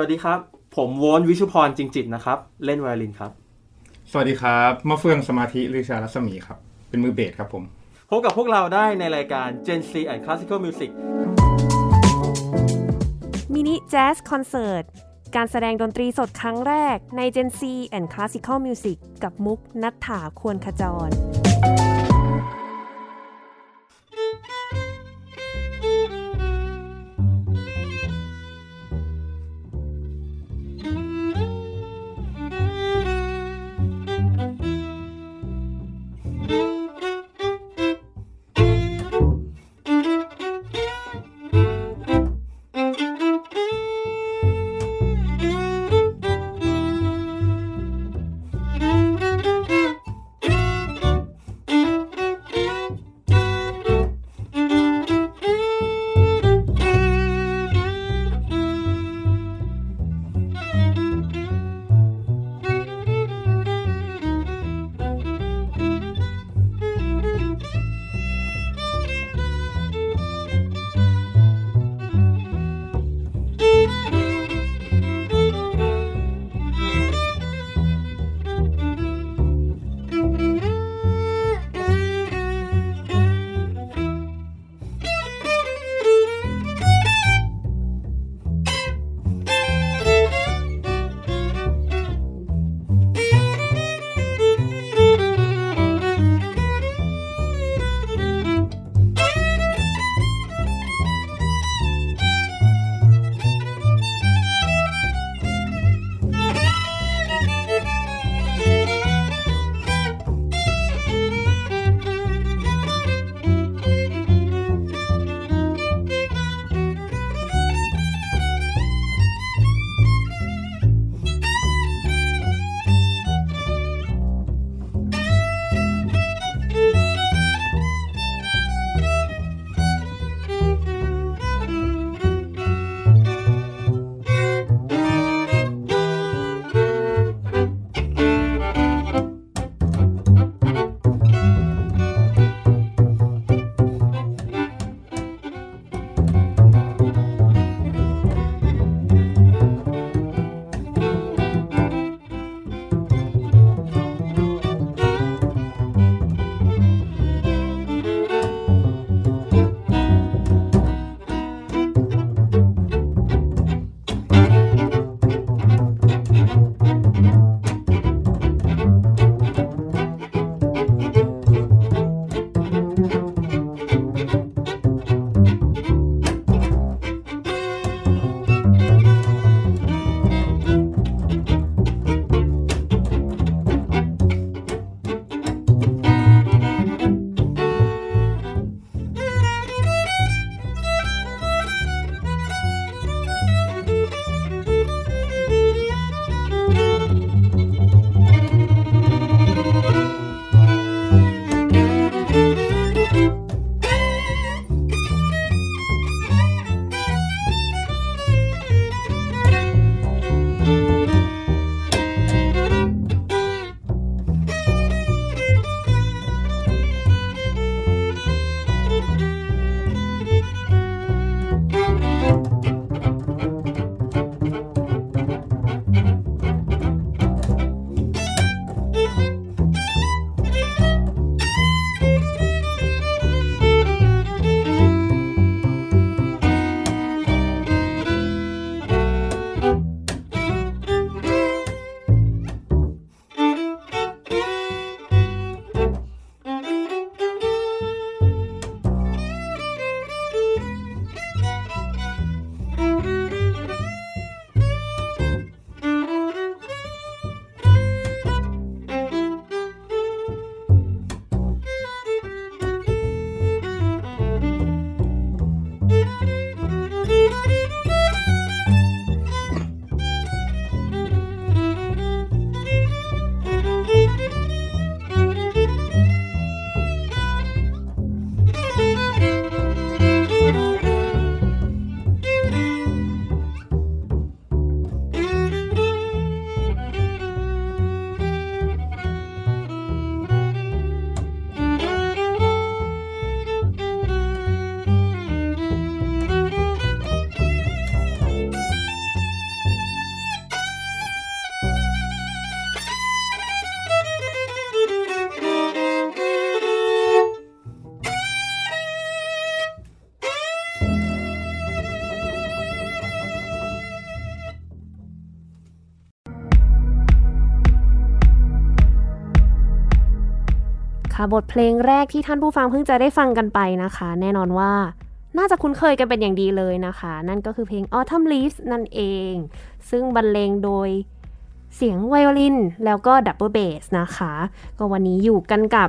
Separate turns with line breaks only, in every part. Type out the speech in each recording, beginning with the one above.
สวัสดีครับ ผมโวนวิชุพรจริงจิตนะครับ เล่นไวโอลินครับ
สวัสดีครับมะเฟืองสมาธิลือชารัศมีครับ เป็นมือเบสครับผม
พบกับพวกเราได้ในรายการ Gen C and Classical Music
มินิแจ๊สคอนเสิร์ตการแสดงดนตรีสดครั้งแรกใน Gen C and Classical Music กับมุกนัทถาควรขจร บทเพลงแรกที่ท่านผู้ฟังเพิ่งจะได้ฟังกันไปนะคะ แน่นอนว่าน่าจะคุ้นเคยกันเป็นอย่างดีเลยนะคะ นั่นก็คือเพลง Autumn Leaves นั่นเอง ซึ่งบรรเลงโดยเสียงไวโอลิน แล้วก็ดับเบิลเบสนะคะ ก็วันนี้อยู่กันกับ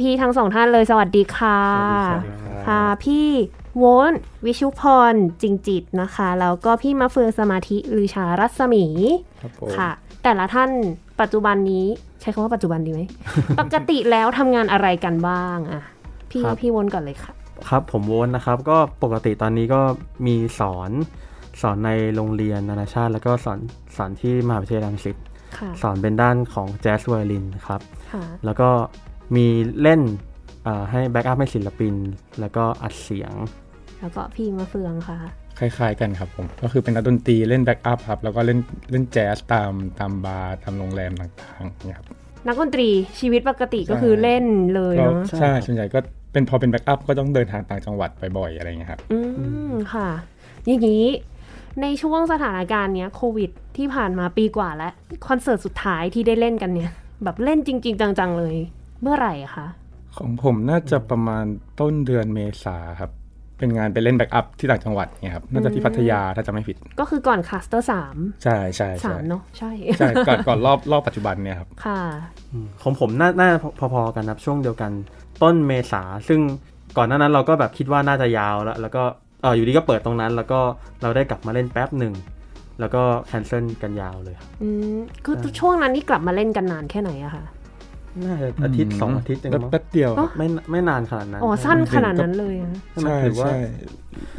พี่ๆทั้งสองท่านเลยสวัสดีค่ะ
สวัสดีครับ
ค่ะพี่โวอนวิชุพรจริงจิตนะคะ แล้วก็พี่มะเฟืองสมาธิลือชารัศมี
ครับผม
ค่ะ แต่ละท่านปัจจุบันนี้ ใช้คำว่าปัจจุบันดีไหม ปกติแล้วทำงานอะไรกันบ้างอะพี่
ครับ
พี่วนก่อนเลยค่ะ
ครับผมโวนนะครับ ก็ปกติตอนนี้ก็มีสอนสอนในโรงเรียนนานาชาติ แล้วก็สอนสอนที่มหาวิทยาลัยรังสิต
ค่ะ
สอนเป็นด้านของแจ๊สไวโอลินครับ
ค่ะ
แล้วก็มีเล่นเอ่อให้แบ็กอัพให้ศิลปิน แล้วก็อัดเสียง
แล้วก็พี่มะเฟืองค่ะ
คล้าย ๆ กันครับผม ก็คือเป็นนักดนตรีเล่น backup ครับ แล้วก็เล่นเล่นแจ๊สตามตามบาร์ตามโรงแรมต่างๆเนี่ยครับ
นักดนตรีชีวิตปกติก็คือเล่นเลย
ก็
เนาะ
ใช่
ใช่
ครับ
ส่วนใหญ่ก็เป็นพอเป็น backup ก็ต้องเดินทางต่างจังหวัดบ่อยๆอะไรเงี้ยครับ
อืมค่ะ อย่างนี้ในช่วงสถานการณ์เนี้ยโควิดที่ผ่านมาปีกว่าแล้วคอนเสิร์ตสุดท้ายที่ได้เล่นกันเนี่ย แบบเล่นจริง ๆ จังๆเลย เมื่อไหร่อะคะ
ของผมน่าจะประมาณต้นเดือนเมษาครับ เป็นงานไปเล่น backup ที่ต่างจังหวัดเนี่ยครับน่าจะที่พัทยาถ้าจะไม่ผิด
ก็คือก่อนคลัสเตอร์สาม
ใช่ใช่
สา
ใช่
มเนาะใช่
ใช่ก่อนก่อนรอบรอบปัจจุบันเนี่ยครับ
ค่ะ
อืมของผมน่าน่าพอๆกันครับช่วงเดียวกัน ต้นเมษาซึ่งก่อนหน้านั้นเราก็แบบคิดว่าน่าจะยาวแล้ว แล้วก็เอออยู่ดีก็เปิดตรงนั้น แล้วก็เราได้กลับมาเล่นแป๊บหนึ่งแล้วก็ cancel กันยาวเลยครับ
อืมคือช่วงนั้นนี่กลับมาเล่นกันนานแค่ไหนอะคะ
น่าจะอาทิตย์สองอาทิตย์เองมั้ง
แป๊บเดียว
อ๋อ
ไม่ไม่นานขนาดนั้น
อ๋อสั้นขนาดนั้นเลยอะ
ใช่ไหม
ใช่
ถือว่า
ใช่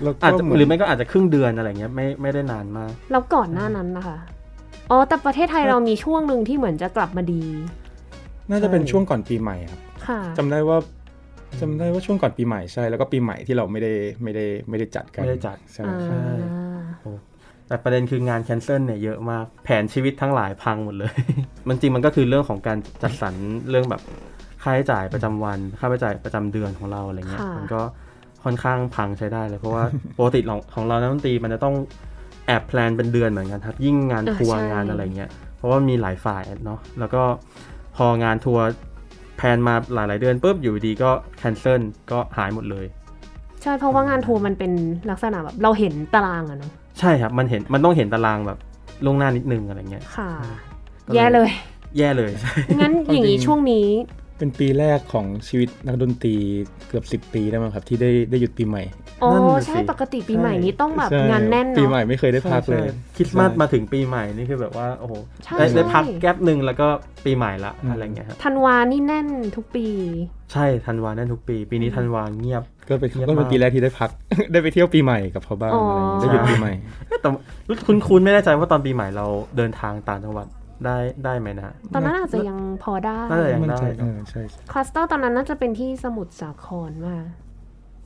แล้วก็
อาจจะ
เหมือน
หรือไม่ก็อาจจะครึ่งเดือนอะไรเงี้ยไม่ไม่ได้นานมาก
แล้วก่อนหน้านั้นนะคะอ๋อแต่ประเทศไทยเรามีช่วงหนึ่งที่เหมือนจะกลับมาดี
น่าจะเป็น
ใช่
ช่วงก่อนปีใหม่ครับ
ค่ะ
จำได้ว่าจำได้ว่าช่วงก่อนปีใหม่ใช่ แล้วก็ปีใหม่ที่เราไม่ได้ไม่ได้ไม่ได้จัดกัน
ไม่ได้จัด
ใช่
อ่า
ใช่โอ้ แต่ประเด็นคืองานแคนเซิลเนี่ยเยอะมาก แผนชีวิตทั้งหลายพังหมดเลย มันจริงมันก็คือเรื่องของการจัดสรรเรื่องแบบค่าใช้จ่ายประจำวัน ค่าใช้จ่ายประจำเดือนของเราอะไรเงี้ย
ค่ะ
มันก็ค่อนข้างพังใช้ได้เลย เพราะว่าปกติของของเรานักดนตรีมันจะต้องแบบ plan เป็นเดือนเหมือนกันครับ ยิ่งงานทัวร์งานอะไรเงี้ย เพราะว่ามีหลายฝ่ายเนาะ แล้วก็พองานทัวร์ plan มาหลาย ๆ เดือนปุ๊บอยู่ดีก็ cancel ก็หายหมดเลย
ใช่ เพราะว่างานทัวร์มันเป็นลักษณะแบบเราเห็นตารางอะเนาะ
ใช่ครับ มันเห็นมันต้องเห็นตารางแบบล่วงหน้านิดนึงอะไรเงี้ย
ค่ะ
ก็เลย
แย่เลย
แย่เลย
งั้นอย่างนี้ช่วงนี้
เป็นปีแรกของชีวิตนักดนตรีเกือบ 10 ปีได้มั้งครับ ที่ได้ได้หยุดปีใหม่
อ๋อ
นั่นน่ะสิ
ใช่ปกติปีใหม่นี้ต้องแบบ
ใช่
งานแน่น
ปี
เนาะ
ใหม่ไม่เคยได้พักเลย
ใช่คริสต์มาสมาถึงปีใหม่นี่คือแบบว่าโอ้โห
ใช่
ได้ได้
ใช่
พักแก๊ปหนึ่งแล้วก็ปีใหม่ละ
อืม
อะไรเงี้ยครับ
ธันวานี่แน่นทุกปี
ใช่ธันวาแน่นทุกปี ปีนี้ธันวาเงียบ
ก็เป็น
เงียบ
ก็เป็น
มาก
ปีแรกที่ได้พัก ได้ไปเที่ยวปีใหม่กับเขาบ้าง
อ๋ออ
อะไรอย่างเงี้ยได้หยุดปีใหม่
แต่คุณคุณไม่แน่ใจว่าตอนปีใหม่เราเดินทางต่างจังหวัดได้ได้ไหมนะ
ตอนนั้นอาจจะยังพอได้
น่าจะยัง
มั่นใจ
ได้เนอะ
เออใช่ใช่
คลัสเตอร์ตอนนั้นน่าจะเป็นที่สมุทรสาครมาก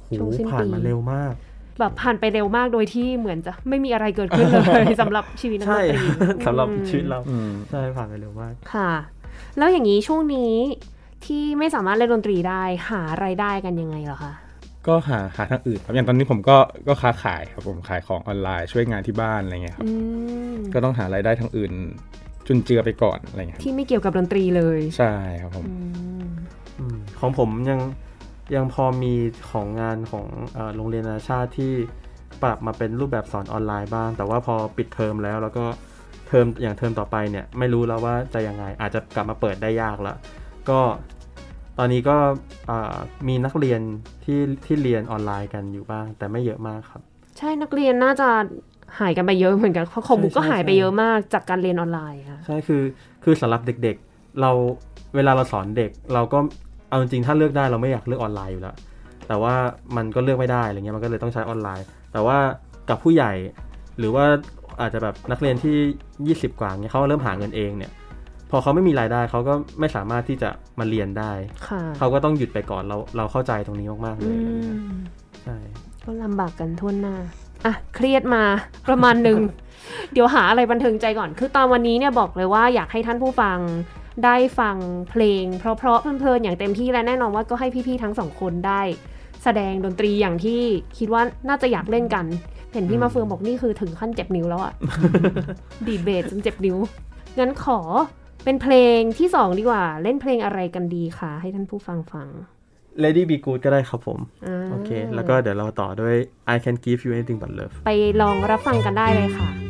โห
ช่วงสิ้น
ผ่าน
ปี
มาเร็วมาก
แบบผ่านไปเร็วมากโดยที่เหมือนจะไม่มีอะไรเกิดขึ้นเลยสำหรับชีวิตนักด
ใช่
นตรี
สำหรับ
อืม
ชีวิตเรา
อืม
ใช่ผ่านไปเร็วมาก
ค่ะ แล้วอย่างนี้ช่วงนี้ที่ไม่สามารถเล่นดนตรีได้หารายได้กันยังไงเหรอคะ
ก็หาหาทางอื่นครับอย่างตอนนี้ผมก็ก็ค้าขายครับผมขายของออนไลน์ช่วยงานที่บ้านอะไรเงี้ยครับ
อืม
ก็ต้องหารายได้ทางอื่น จุนเจือไปก่อนอะไรเงี้ยครับ
ที่ไม่เกี่ยวกับดนตรีเลย
ใช่ครับผม
อืม
อืมของผมยังยังพอมีของงานของเอ่อโรงเรียนนานาชาติที่ปรับมาเป็นรูปแบบสอนออนไลน์บ้าง แต่ว่าพอปิดเทอมแล้วแล้วก็เทอมอย่างเทอมต่อไปเนี่ยไม่รู้แล้วว่าจะยังไงอาจจะกลับมาเปิดได้ยากละก็ ตอนนี้ก็อ่ามีนักเรียนที่ที่เรียนออนไลน์กันอยู่บ้าง แต่ไม่เยอะมากครับ
ใช่นักเรียนน่าจะหายกันไปเยอะเหมือนกันเพราะของบุ๊กก็
ใช่
หายไป
ใช่
เยอะมากจากการเรียนออนไลน์ค่ะ
ใช่คือคือสำหรับเด็กๆ เราเวลาเราสอนเด็ก เราก็เอาจริงๆถ้าเลือกได้เราไม่อยากเลือกออนไลน์อยู่แล้วแต่ว่ามันก็เลือกไม่ได้อะไรเงี้ยมันก็เลยต้องใช้ออนไลน์ แต่ว่ากับผู้ใหญ่ หรือว่าอาจจะแบบนักเรียนที่ 20 กว่าเงี้ยเขาเริ่มหาเงินเองเนี่ย พอเขาไม่มีรายได้เขาก็ไม่สามารถที่จะมาเรียนได้
ค่ะ
เขาก็ต้องหยุดไปก่อนเราเราเข้าใจตรงนี้มาก ๆ เล
อื
ยอะไรเงี้ย
ม
ใช่
ก็ลำบากกันทั่วหน้าอะเครียดมาประมาณหนึ่ง เดี๋ยวหาอะไรบันเทิงใจก่อน คือตอนวันนี้เนี่ยบอกเลยว่าอยากให้ท่านผู้ฟังได้ฟังเพลง เพราะๆเพลินๆอย่างเต็มที่และแน่นอนว่าก็ให้พี่ๆทั้งสองคนได้ แสดงดนตรีอย่างที่คิดว่าน่าจะอยากเล่นกัน เห็นพี่มาเฟืองบอกนี่คือถึงขั้นเจ็บนิ้วแล้วอะดีดเบสจนเจ็บนิ้วงั้นขอ เป็นเพลงที่สองดีกว่า เล่นเพลงอะไรกันดีคะให้ท่านผู้ฟังฟัง
Lady Be Good ก็ได้ครับผม
อ่า
โอเค แล้วก็เดี๋ยวเราต่อด้วย I Can Give You Anything But Love
ไปลองรับฟังกันได้เลยค่ะ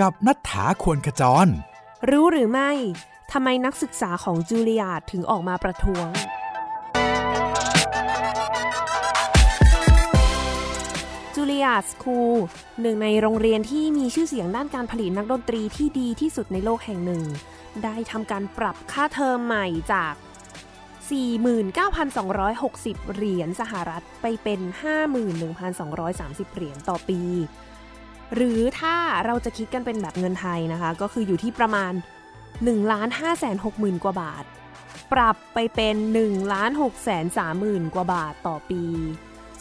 กับนัฐถาควรขจร
รู้หรือไม่ทำไมนักศึกษาของจูเลียาถึงออกมาประท้วง จูเลียาสคูลหนึ่งในโรงเรียนที่มีชื่อเสียงด้านการผลิตนักดนตรีที่ดีที่สุดในโลกแห่งหนึ่ง ได้ทำการปรับค่าเทอมใหม่จาก 49,260 เหรียญสหรัฐไปเป็น 51,230 เหรียญต่อปี หรือถ้าเราจะคิดกันเป็นแบบเงินไทยนะคะ ก็คืออยู่ที่ประมาณ1ล้าน5แสน6หมื่นกว่าบาท ปรับไปเป็น1ล้าน6แสน3หมื่นกว่าบาทต่อปี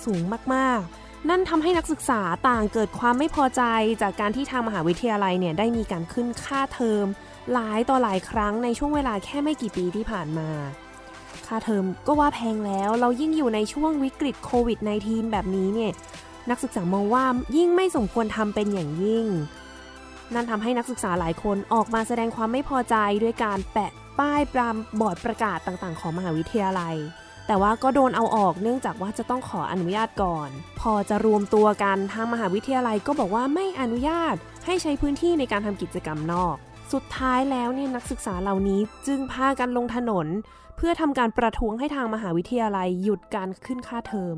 สูงมาก ๆ นั่นทำให้นักศึกษาต่างเกิดความไม่พอใจจากการที่ทางมหาวิทยาลัยเนี่ยได้มีการขึ้นค่าเทอมหลายต่อหลายครั้งในช่วงเวลาแค่ไม่กี่ปีที่ผ่านมา ค่าเทอมก็ว่าแพงแล้ว เรายิ่งอยู่ในช่วงวิกฤตโควิด -19 แบบนี้เนี่ย นักศึกษามองว่ายิ่งไม่สมควรทำเป็นอย่างยิ่ง นั่นทำให้นักศึกษาหลายคนออกมาแสดงความไม่พอใจด้วยการแปะป้ายปรามบอร์ดประกาศต่างๆ ของมหาวิทยาลัย แต่ว่าก็โดนเอาออกเนื่องจากว่าจะต้องขออนุญาตก่อน พอจะรวมตัวกันทางมหาวิทยาลัยก็บอกว่าไม่อนุญาตให้ใช้พื้นที่ในการทำกิจกรรมนอก สุดท้ายแล้วเนี่ยนักศึกษาเหล่านี้จึงพากันลงถนน เพื่อทำการประท้วงให้ทางมหาวิทยาลัยหยุดการขึ้นค่าเทอม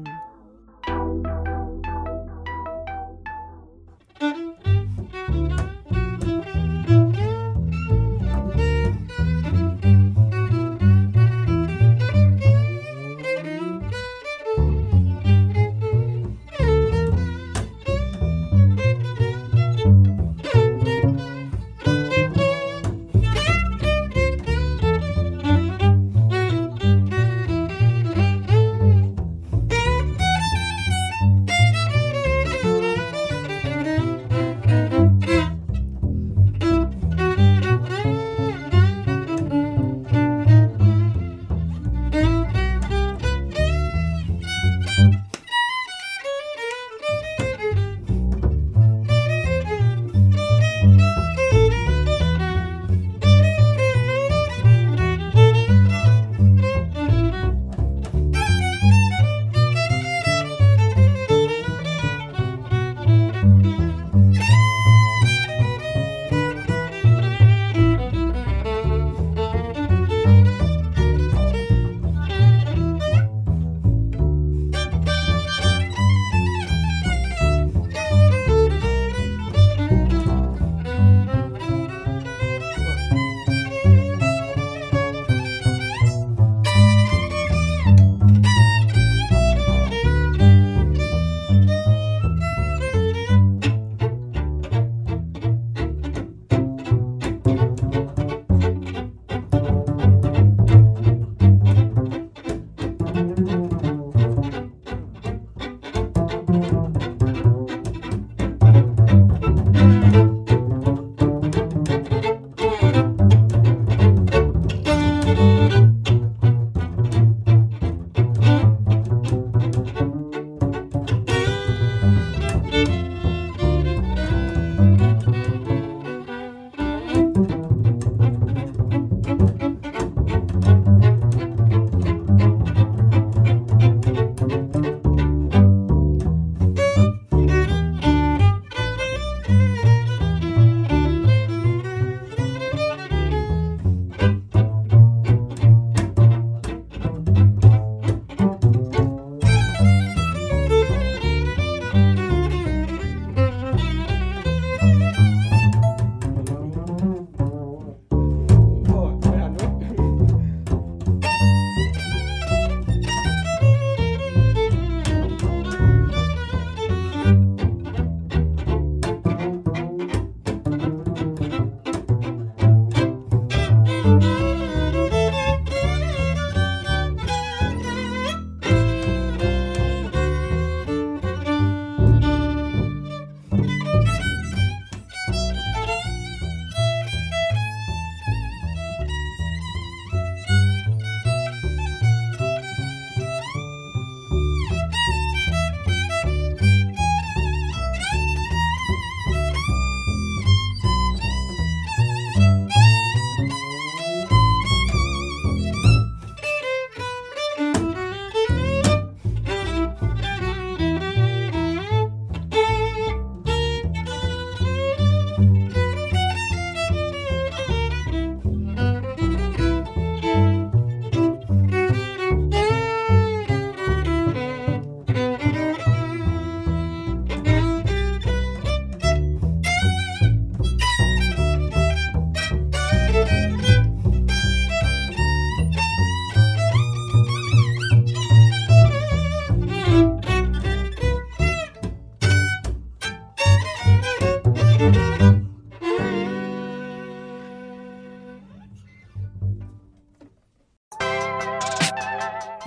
thank you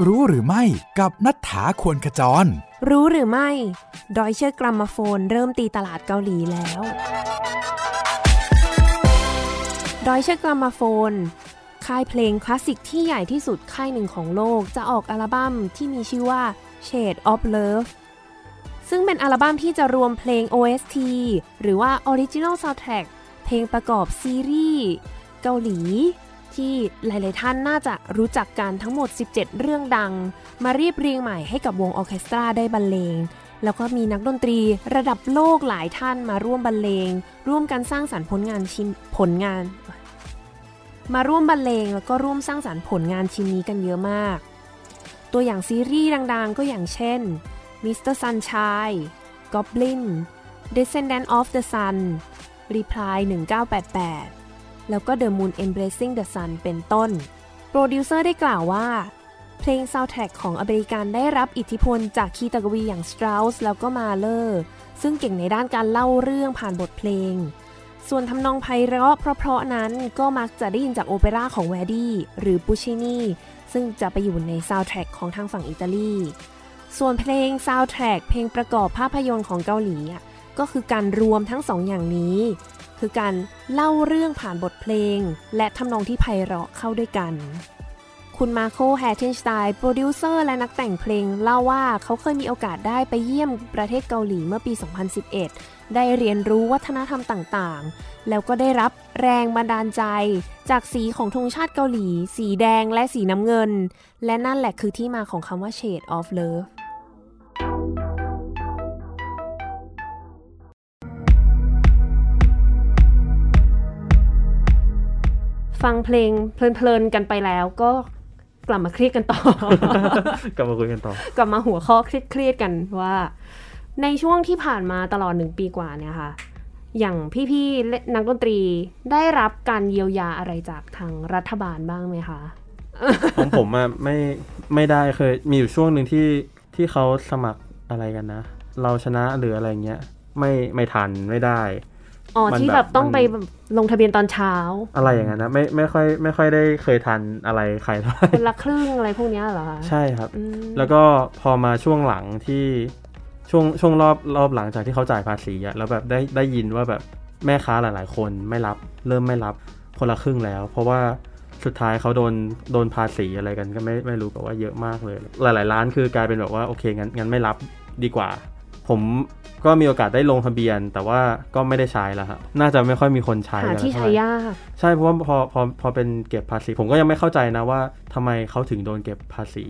รู้หรือไม่กับนัฐถาควรขจร
รู้หรือไม่ Deutsche Grammophon เริ่มตีตลาดเกาหลีแล้ว Deutsche Grammophon ค่ายเพลงคลาสสิกที่ใหญ่ที่สุดค่ายหนึ่งของโลกจะออกอัลบั้มที่มีชื่อว่า Shade of Love ซึ่งเป็นอัลบั้มที่จะรวมเพลง OST หรือว่า Original Soundtrack เพลงประกอบซีรีส์เกาหลี ที่หลาย ๆ ท่านน่าจะรู้จักกันทั้งหมด 17 เรื่องดัง มาเรียบเรียงใหม่ให้กับวงออเคสตราได้บรรเลง แล้วก็มีนักดนตรีระดับโลกหลายท่านมาร่วมบรรเลง ร่วมกันสร้างสรรค์ผลงานชิ้นผลงาน มาร่วมบรรเลงแล้วก็ร่วมสร้างสรรค์ผลงานชิ้นนี้กันเยอะมาก ตัวอย่างซีรีส์ดัง ๆ ก็อย่างเช่น Mr. Sunshine Goblin Descendant of the Sun Reply 1988 แล้วก็ The Moon Embracing the Sun เป็นต้น โปรดิวเซอร์ได้กล่าวว่า เพลงซาวแท็กของอเมริกันได้รับอิทธิพลจากคีตกวีอย่างสตร u สแล้วก็มาเลอร์ซึ่งเก่งในด้านการเล่าเรื่องผ่านบทเพลง ส่วนทำนองไพเราะเพราะๆนั้นก็มักจะได้ยินจากโอเปร่าของแวร์ดี้หรือปูชินีซึ่งจะไปอยู่ในซาวแท็กของทางฝั่งอิตาลี ส่วนเพลงซาวแท็กเพลงประกอบภาพยนตร์ของเกาหลีก็คือการรวมทั้งสองอย่างนี้ คือการเล่าเรื่องผ่านบทเพลง และทำนองที่ไพเราะเข้าด้วยกัน คุณมาโคแฮเทนสไตน์โปรดิวเซอร์และนักแต่งเพลง เล่าว่าเขาเคยมีโอกาสได้ไปเยี่ยมประเทศเกาหลีเมื่อปี 2011 ได้เรียนรู้วัฒนธรรมต่างๆ แล้วก็ได้รับแรงบันดาลใจ จากสีของธงชาติเกาหลี สีแดงและสีน้ำเงิน และนั่นแหละคือที่มาของคำว่า Shade of Love ฟังเพลงเพลินๆกันไปแล้วก็กลับมาเครียดกันต่อ
กลับมาคุยกันต่อ
กลับมาหัวข้อเครียดๆกันว่า ในช่วงที่ผ่านมาตลอดหนึ่งปีกว่าเนี่ยค่ะ อย่างพี่ๆและนักดนตรีได้รับการเยียวยาอะไรจากทางรัฐบาลบ้างไหมคะ
ของผมอะไม่ไม่ได้เคยมีอยู่ช่วงหนึ่งที่ที่เขาสมัครอะไรกันนะ เราชนะหรืออะไรเงี้ย ไม่ไม่ทันไม่ได้
อ๋อ
มัน
ที่
แบบ
แบบต้อง
มัน
ไปแบบลงทะเบียนตอนเช้า
อะไรอย่างนั้นนะไม่ไม่ค่อยไม่ค่อยได้เคยทันอะไรใครเท่าไหร่
คนละครึ่งอะไรพวกเนี้ยเหรอคะ
ใช่ครับ
อืม
แล้วก็พอมาช่วงหลังที่ช่วงช่วงรอบรอบหลังจากที่เขาจ่ายภาษีอะแล้วแบบได้ได้ยินว่าแบบแม่ค้าหลาย ๆ คนไม่รับ เริ่มไม่รับคนละครึ่งแล้ว เพราะว่าสุดท้ายเขาโดนโดนภาษีอะไรกันก็ไม่ไม่รู้แบบว่าเยอะมากเลย หลาย ๆ ร้านคือกลายเป็นแบบว่าโอเคงั้นงั้นไม่รับดีกว่า ผมก็มีโอกาสได้ลงทะเบียน แต่ว่าก็ไม่ได้ใช้แล้วครับน่าจะไม่ค่อยมีคนใช้
หา
กัน
ที่
เท่า
ใช้
ไหร่
ยาก
ใช่เพราะว่าพอพอพอเป็นเก็บภาษี ผมก็ยังไม่เข้าใจนะว่าทำไมเขาถึงโดนเก็บภาษี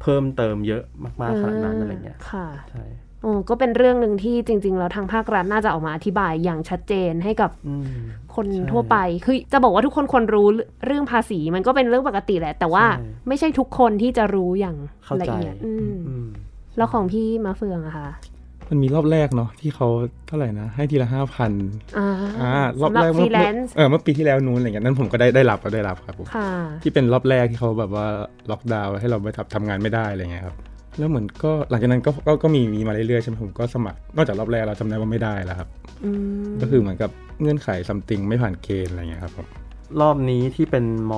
เพิ่มเติมเยอะมากๆขนาดนั้นอะไรเงี้ย
ค่ะ
ใช่
โอ้ก็เป็นเรื่องหนึ่งที่จริง ๆ แล้วทางภาครัฐน่าจะออกมาอธิบายอย่างชัดเจนให้กับ
อืม
คน
ใช่
ทั่วไป คือจะบอกว่าทุกคนควรรู้เรื่องภาษีมันก็เป็นเรื่องปกติแหละ แต่ว่า
ใช่
ไม่ใช่ทุกคนที่จะรู้อย่าง
เข้า
ละ
ใจ
เอียดอืม
อืม
แล้วของพี่มาเฟืองอะคะ
มันมีรอบแรกเนาะที่เขาเท่าไหร่นะ ให้ทีละห้าพัน
อ่า
อ่ารอบ
สำหรับ
แรก
ฟ
เมื่
รี
อ
แล
เมื่อน
ซ์
เออเมื่อปีที่แล้วนู้นอะไรเงี้ยนั่นผมก็ได้ได้รับก็ได้รับครับผม
ค่ะ
ที่เป็นรอบแรกที่เขาแบบว่าล็อกดาวน์ให้เราไปทำทำงานไม่ได้อะไรเงี้ยครับแล้วเหมือนก็หลังจากนั้นก็ก็ก็มีมีมาเรื่อยๆใช่ไหมผมก็สมัครนอกจากรอบแรกเราจำได้ว่าไม่ได้แล้วครับ
อืม
ก็คือเหมือนกับเงื่อนไขซัมติงไม่ผ่านเกณฑ์อะไรเงี้ยครับผม
รอบนี้ที่เป็นม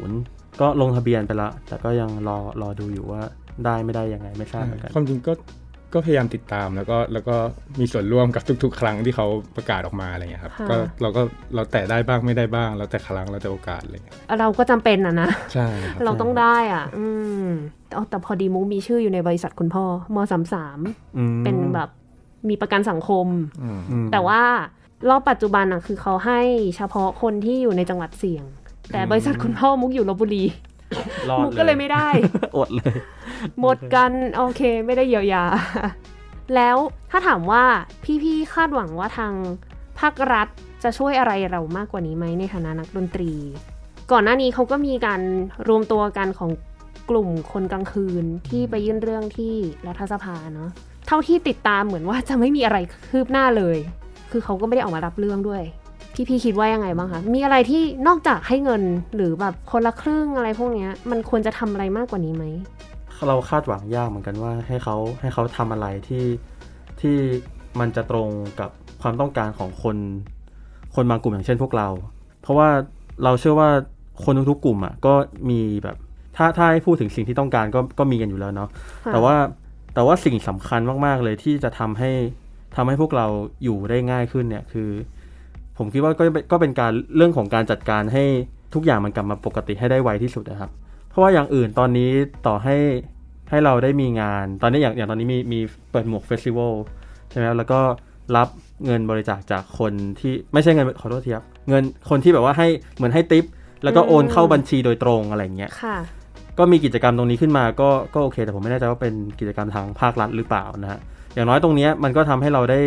40 ก็ลงทะเบียนไปละ แต่ก็ยังรอรอดูอยู่ว่าได้ไม่ได้ยังไงไม่ทราบเหมือนกัน
ความจริงก็ ก็พยายามติดตามแล้วก็แล้วก็มีส่วนร่วมกับทุก ๆ ครั้งที่เขาประกาศออกมาอะไรเงี้ยครับ
ค่ะ
ก็เราก็เราแต่ได้บ้างไม่ได้บ้าง แล้วแต่ครั้งแล้วแต่โอกาสอะไรเงี้ย
เราก็จำเป็นอะนะ
ใช่ครับ
เราต้องได้อะ อืมแต่แต่พอดีมูมีชื่ออยู่ในบริษัทคุณพ่อมสามสาม
อืม
เป็นแบบมีประกันสังคม
อืม
อืม
แต่ว่ารอบปัจจุบันอะคือเขาให้เฉพาะคนที่อยู่ในจังหวัดเสี่ยง แต่บริษัทคุณพ่อมุกอยู่ลบบุรี
รอด
มุกก็เลยไม่ได้
อดเลย
หมดกัน โอเค ไม่ได้เยียวยา แล้วถ้าถามว่าพี่ๆคาดหวังว่าทางภาครัฐจะช่วยอะไรเรามากกว่านี้ไหมในฐานะนักดนตรี ก่อนหน้านี้เขาก็มีการรวมตัวกันของกลุ่มคนกลางคืนที่ไปยื่นเรื่องที่รัฐสภาเนาะเท่าที่ติดตามเหมือนว่าจะไม่มีอะไรคืบหน้าเลย คือเขาก็ไม่ได้ออกมารับเรื่องด้วย พี่ๆคิดว่ายังไงบ้างคะ มีอะไรที่นอกจากให้เงินหรือแบบคนละครึ่งอะไรพวกเนี้ย มันควรจะทำอะไรมากกว่านี้ไหม
เราคาดหวังยากเหมือนกันว่าให้เขาให้เขาทำอะไรที่ที่มันจะตรงกับความต้องการของคน คนบางกลุ่มอย่างเช่นพวกเรา เพราะว่าเราเชื่อว่าคนทุกๆกลุ่มอะก็มีแบบถ้าถ้าให้พูดถึงสิ่งที่ต้องการก็ก็มีกันอยู่แล้วเนาะ
ค่ะ
แต่ว่าแต่ว่าสิ่งสำคัญมากๆเลยที่จะทำให้ทำให้พวกเราอยู่ได้ง่ายขึ้นเนี่ยคือ ผมคิดว่าก็เป็นก็เป็นการเรื่องของการจัดการให้ทุกอย่างมันกลับมาปกติให้ได้ไวที่สุดนะครับ เพราะว่าอย่างอื่นตอนนี้ต่อให้ให้เราได้มีงาน ตอนนี้อย่างอย่างตอนนี้มีมีเปิดหมวกเฟสติวัลใช่ไหมครับแล้วก็รับเงินบริจาคจากคนที่ไม่ใช่เงินขอโทษทีครับเงินคนที่แบบว่าให้เหมือนให้ติปแล้วก็โอนเข้าบัญชีโดยตรงอะไรเงี้ย
ค่ะ
ก็มีกิจกรรมตรงนี้ขึ้นมาก็ก็โอเค แต่ผมไม่แน่ใจว่าเป็นกิจกรรมทางภาครัฐหรือเปล่านะฮะอย่างน้อยตรงเนี้ยมันก็ทำให้เราได้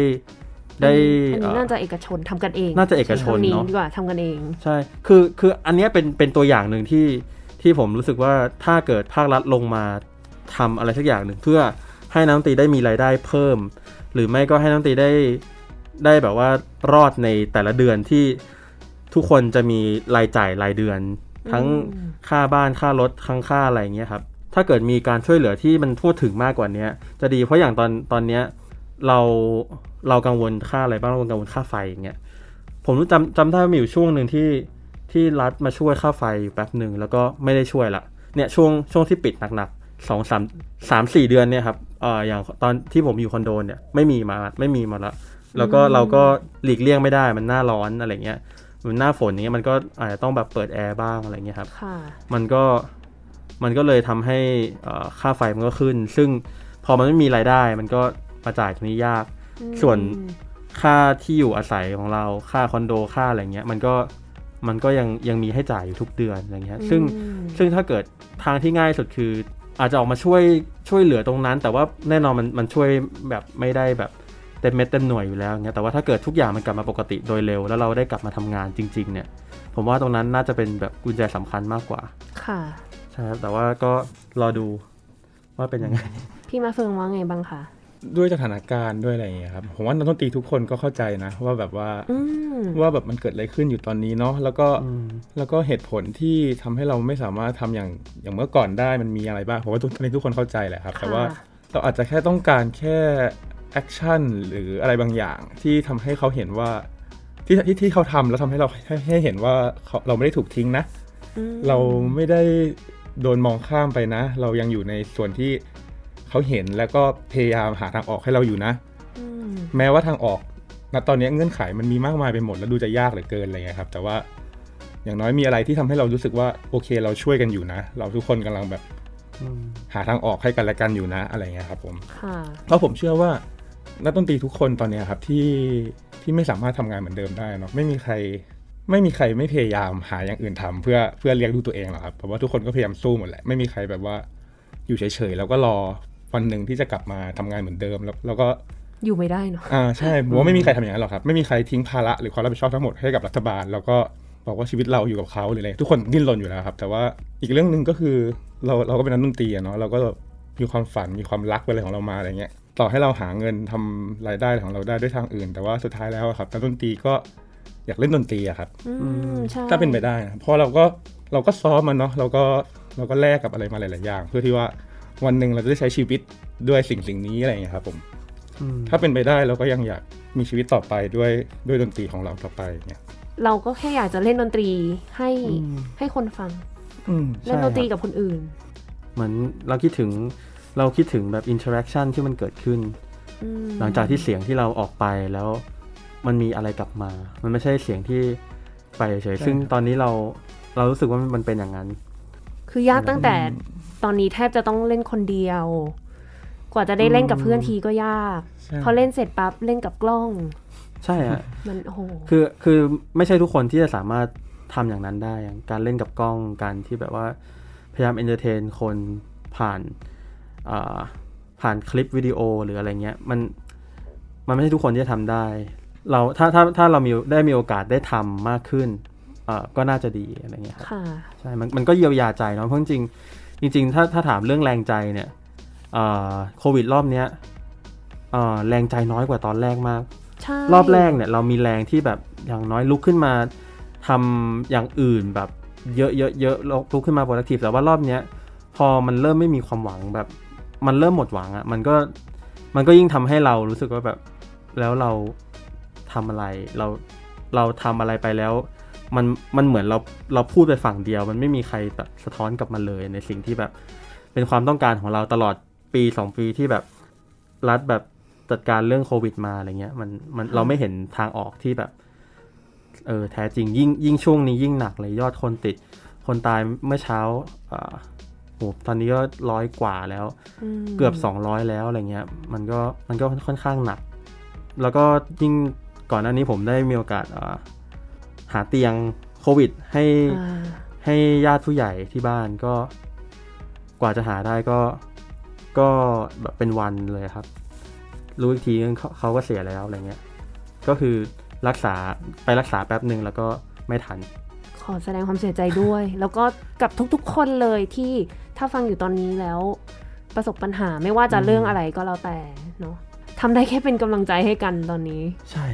ได้
อันนี้
เอ่อ
น่าจะเอกชนทำกันเอง
น่าจะเอกชน
ทำนี้
เนาะ
ดีกว่าทำกันเอง
ใช่ คือคืออันเนี้ยเป็นเป็นตัวอย่างหนึ่งที่ที่ผมรู้สึกว่าถ้าเกิดภาครัฐลงมาทำอะไรสักอย่างหนึ่งเพื่อให้นักดนตรีได้มีรายได้เพิ่ม หรือไม่ก็ให้นักดนตรีได้ได้แบบว่ารอดในแต่ละเดือนที่ทุกคนจะมีรายจ่ายรายเดือน ทั้ง
อืม
ค่าบ้านค่ารถทั้งค่าอะไรอย่างเงี้ยครับถ้าเกิดมีการช่วยเหลือที่มันทั่วถึงมากกว่าเนี้ยจะดีเพราะอย่างตอนตอนเนี้ยเรา เรากังวลค่าอะไรบ้างเรากังวลค่าไฟอย่างเงี้ยผมรู้จำจำได้ว่ามีอยู่ช่วงหนึ่งที่ที่รัฐมาช่วยค่าไฟอยู่แป๊บหนึ่งแล้วก็ไม่ได้ช่วยละเนี่ยช่วงช่วงที่ปิดหนักๆสองสามสามสี่เดือนเนี่ยครับเอ่ออย่างตอนที่ผมอยู่คอนโดเนี่ยไม่มีมาไม่มีมาละแล้วก็เราก็หลีกเลี่ยงไม่ได้มันหน้าร้อนอะไรเงี้ยมันหน้าฝนอย่างเงี้ยมันก็อาจจะต้องแบบเปิดแอร์บ้างอะไรเงี้ยครับ
ค่ะ
มันก็มันก็เลยทำให้เอ่อค่าไฟมันก็ขึ้น ซึ่งพอมันไม่มีรายได้ มันก็มาจ่ายตรงนี้ยาก ส่วนค่าที่อยู่อาศัยของเราค่าคอนโดค่าอะไรเงี้ย มันก็มันก็ยังยังมีให้จ่ายอยู่ทุกเดือนอะไรเงี้ย ซึ่ง
อืม
ซึ่งถ้าเกิดทางที่ง่ายสุดคือ อาจจะออกมาช่วยช่วยเหลือตรงนั้น แต่ว่าแน่นอนมันมันช่วยแบบไม่ได้แบบเต็มเม็ดเต็มหน่วยอยู่แล้วเงี้ยแต่ว่าถ้าเกิดทุกอย่างมันกลับมาปกติโดยเร็ว แล้วเราได้กลับมาทำงานจริง ๆ เนี่ย ผมว่าตรงนั้นน่าจะเป็นแบบกุญแจสำคัญมากกว่า
ค่ะ
ใช่ครับแต่ว่าก็รอดูว่าเป็นยังไง
พี่มาเฟืองว่าไงบ้างคะ
ด้วยสถานการณ์ด้วยอะไรอย่างเงี้ยครับผมว่านักดนตรีทุกคนก็เข้าใจนะ ว่าแบบว่า
อืม
ว่าแบบมันเกิดอะไรขึ้นอยู่ตอนนี้เนาะแล้วก็
อืม
แล้วก็เหตุผลที่ทำให้เราไม่สามารถทำอย่างอย่างเมื่อก่อนได้มันมีอะไรบ้างผมว่าทุกตอนนี้ทุกคนเข้าใจแหละครับ แต่ว่า
ค่ะ
เราอาจจะแค่ต้องการแค่ action หรืออะไรบางอย่างที่ทำให้เขาเห็นว่าที่ที่ที่เขาทำแล้วทำให้เราให้ให้เห็นว่าเขาเราไม่ได้ถูกทิ้งนะ
อืม
เราไม่ได้โดนมองข้ามไปนะ เรายังอยู่ในส่วนที่ เขาเห็นแล้วก็พยายามหาทางออกให้เราอยู่นะ
อืม
แม้ว่าทางออกณตอนนี้เงื่อนไขมันมีมากมายไปหมดแล้วดูจะยากเหลือเกินอะไรเงี้ยครับ แต่ว่าอย่างน้อยมีอะไรที่ทำให้เรารู้สึกว่าโอเคเราช่วยกันอยู่นะ เราทุกคนกำลังแบบ
อืม
หาทางออกให้กันและกันอยู่นะอะไรเงี้ยครับผม
ค่ะ
เพราะผมเชื่อว่านักดนตรีทุกคนตอนเนี้ยครับที่ที่ไม่สามารถทำงานเหมือนเดิมได้เนาะไม่มีใครไม่มีใครไม่พยายามหาอย่างอื่นทำเพื่อเพื่อเลี้ยงดูตัวเองหรอกครับเพราะว่าทุกคนก็พยายามสู้หมดแหละไม่มีใครแบบว่าอยู่เฉยๆแล้วก็รอ วันหนึ่งที่จะกลับมาทำงานเหมือนเดิม แล้วแล้วก็
อยู่ไม่ได้เนาะ
อ่าใช่ผมว่าไม่มีใครทำอย่างนั้นหรอกครับ ไม่มีใครทิ้งภาระหรือความรับผิดชอบทั้งหมดให้กับรัฐบาล แล้วก็บอกว่าชีวิตเราอยู่กับเขาหรืออะไรทุกคนดิ้นรนอยู่แล้วครับ แต่ว่าอีกเรื่องหนึ่งก็คือเราเราก็เป็นนักดนตรีอะเนาะเราก็มีความฝันมีความรักอะไรของเรามาอะไรเงี้ยต่อให้เราหาเงินทำรายได้ของเราได้ด้วยทางอื่น แต่ว่าสุดท้ายแล้วอะครับนักดนตรีก็อยากเล่นดนตรีอะครับ
อืมใช่
ถ้าเป็นไปได้นะเพราะเราก็เราก็ซ้อมมันเนาะเราก็เราก็แลกกับอะไรมาหลาย ๆ อย่าง เพื่อที่ว่า วันหนึ่งเราจะได้ใช้ชีวิตด้วยสิ่งสิ่งนี้อะไรอย่างเงี้ยครับผม
อืม
ถ้าเป็นไปได้เราก็ยังอยากมีชีวิตต่อไปด้วยด้วยดนตรีของเราต่อไปเนี่ย
เราก็แค่อยากจะเล่นดนตรีให้
อืม
ให้คนฟัง
อืม
เล่นดนตรีกับคนอื่น
เหมือนเราคิดถึงเราคิดถึงแบบ interaction ที่มันเกิดขึ้น
อืม
หลังจากที่เสียงที่เราออกไปแล้วมันมีอะไรกลับมา มันไม่ใช่เสียงที่ไปเฉยๆซึ่งตอนนี้เราเรารู้สึกว่ามันเป็นอย่างนั้น
คือยากตั้งแต่ ตอนนี้แทบจะต้องเล่นคนเดียว กว่าจะได้เล่นกับเพื่อนทีก็ยาก
ใช่
พอเล่นเสร็จปั๊บเล่นกับกล้อง
ใช่ฮะ
มันโอ้โห
คือคือไม่ใช่ทุกคนที่จะสามารถทำอย่างนั้นได้อย่างการเล่นกับกล้องการที่แบบว่าพยายาม entertain คนผ่านอ่าผ่านคลิปวิดีโอหรืออะไรเงี้ยมันมันไม่ใช่ทุกคนที่จะทำได้ เราถ้าถ้าถ้าเรามีได้มีโอกาสได้ทำมากขึ้นเอ่อก็น่าจะดีอะไรเงี้ยครับ
ค่ะ
ใช่มันมันก็เยียวยาใจเนาะเพราะจริงๆ จริงๆ ถ้าถ้าถามเรื่องแรงใจเนี่ยเอ่อโควิดรอบเนี้ยเอ่อแรงใจน้อยกว่าตอนแรกมาก
ใช่
รอบแรกเนี่ยเรามีแรงที่แบบอย่างน้อยลุกขึ้นมาทำอย่างอื่นแบบเยอะเยอะเยอะลุกขึ้นมา productive แต่ว่ารอบเนี้ยพอมันเริ่มไม่มีความหวังแบบ มันเริ่มหมดหวังอะ่ะมันก็มันก็ยิ่งทำให้เรารู้สึกว่าแบบแล้วเราทำอะไรเราเราทำอะไรไปแล้ว มันมันเหมือนเราเราพูดไปฝั่งเดียว มันไม่มีใครแบบสะท้อนกลับมาเลยในสิ่งที่แบบ เป็นความต้องการของเราตลอดปีสองปีที่แบบรัฐแบบจัดการเรื่องโควิดมาอะไรเงี้ยมันมันเราไม่เห็นทางออกที่แบบเออแท้จริงยิ่งยิ่งช่วงนี้ยิ่งหนักเลยยอดคนติด คนตายเมื่อเช้าอ่าโหตอนนี้ก็ร้อยกว่าแล้ว
ม
เกือบ200แล้วอะไรเงี้ย มันก็มันก็ค่อนข้างหนัก แล้วก็ยิ่งก่อนหน้านี้ผมได้มีโอกาสอ่า หาเตียงโควิดให้
อ่า
ให้ญาติผู้ใหญ่ที่บ้านก็กว่าจะหาได้ก็ก็แบบเป็นวันเลยครับ รู้อีกทีนึงเขาเขาก็เสียแล้วอะไรเงี้ย ก็คือรักษาไปรักษาแป๊บหนึ่งแล้วก็ไม่ทัน
ขอแสดงความเสียใจด้วย แล้วก็กับทุกๆคนเลยที่ถ้าฟังอยู่ตอนนี้แล้ว ประสบปัญหาไม่ว่าจะ
อืม
เรื่องอะไรก็แล้วแต่เนาะทำได้แค่เป็นกำลังใจให้กันตอนนี้
ใช่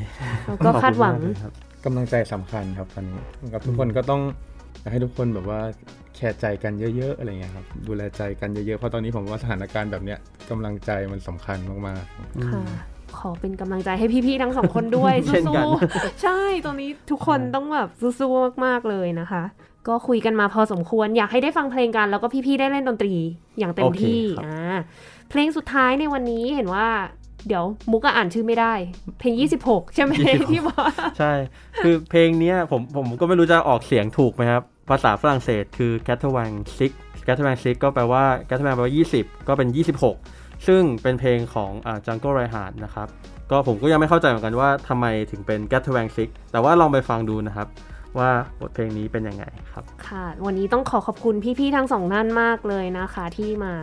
แล้วก็คาดหวัง
ขอบคุณม กเลยครับ
กำลังใจสำคัญครับตอนนี้กับทุกคนก็ต้องอยากให้ทุกคนแบบว่าแคร์ใจกันเยอะ ๆ อะไรเงี้ยครับ ดูแลใจกันเยอะๆ เพราะตอนนี้ผมว่าสถานการณ์แบบเนี้ยกำลังใจมันสำคัญมากๆ
ค่ะขอเป็นกำลังใจให้พี่ๆทั้งสองคนด้วย
เช่นกัน
สู้ๆใช่ตอนนี้ทุกคนต้องแบบสู้ๆมากๆเลยนะคะ ก็คุยกันมาพอสมควร อยากให้ได้ฟังเพลงกัน แล้วก็พี่ๆได้เล่นดนตรีอย่างเต็ม
โอเค
ที่
ครับ
อ่าเพลงสุดท้ายในวันนี้เห็นว่า เดี๋ยวมุกก็อ่านชื่อไม่ได้ เพลง 26 ใช่ไหมที่บอกว่า
ใช่ คือเพลงเนี้ยผมผมก็ไม่รู้จะออกเสียงถูกไหมครับ ภาษาฝรั่งเศสคือ g a t t e r w a n Six g a t t e r w a n Six ก็แปลว่า g a t t e r w a n แปลว่า 20 ก็เป็น 26 ซึ่งเป็นเพลงของอ่า Jungle Reinhardt นะครับ ก็ผมก็ยังไม่เข้าใจเหมือนกันว่าทำไมถึงเป็น g a t t e r w a n Six แต่ว่าลองไปฟังดูนะครับว่าบทเพลงนี้เป็นยังไงครับ
ค่ะ วันนี้ต้องขอขอบคุณพี่ๆทั้งสองท่านมากเลยนะคะ ที่มา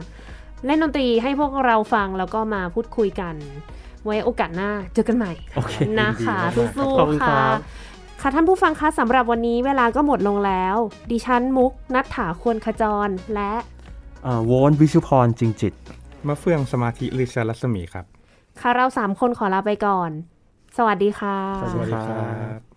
เล่นดนตรีให้พวกเราฟังแล้วก็มาพูดคุยกัน ไว้โอกาสหน้าเจอกันใหม่
โอเค
นะคะ
ยินดีมากๆ
สู้
ขอบคุณ
ๆ
ครั
ค่ะ
บ
ค่ะท่านผู้ฟังคะสำหรับวันนี้เวลาก็หมดลงแล้ว ดิฉันมุกนัทถาควรขจรและ
อ่าโวนวิชุพรจริงจิต
มะเฟืองสมาธิลิชารัศมีครับ
ค่ะเราสามคนขอลาไปก่อน สวัสดีค่ะ
สวัส
สวัส
ดี
ดี
ค
ค
รั
รับบ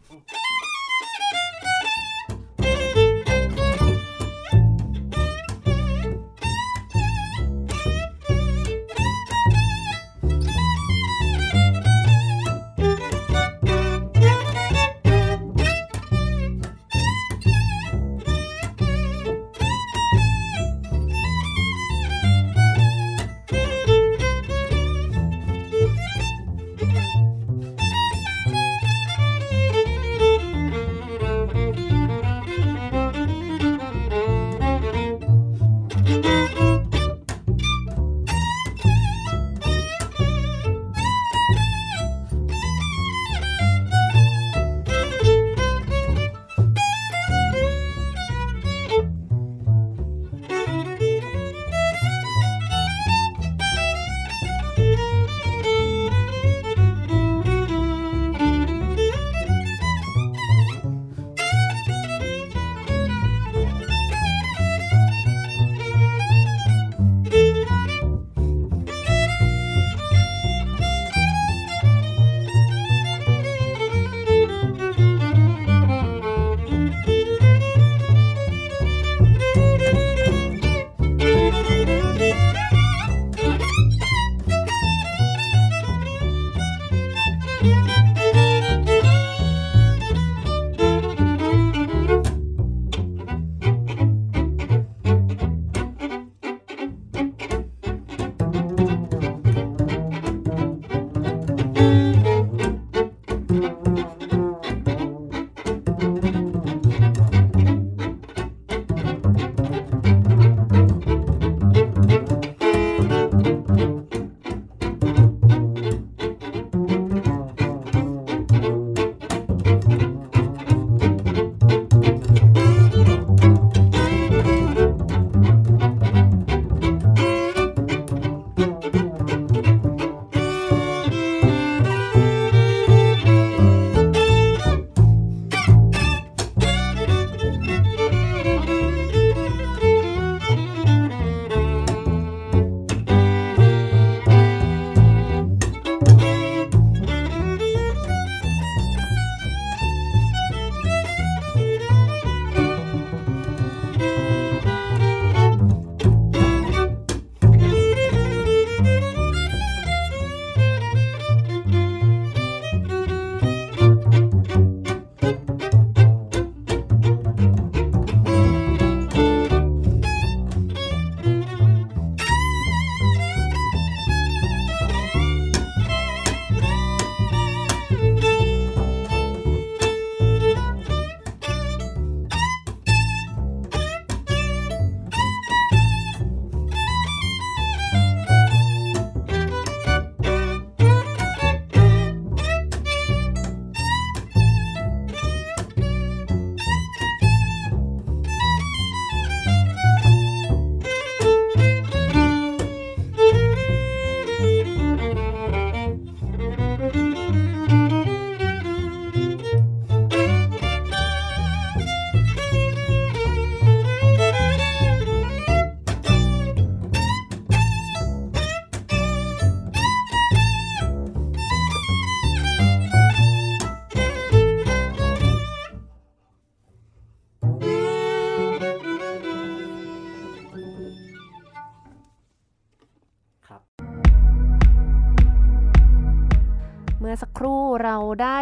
ได้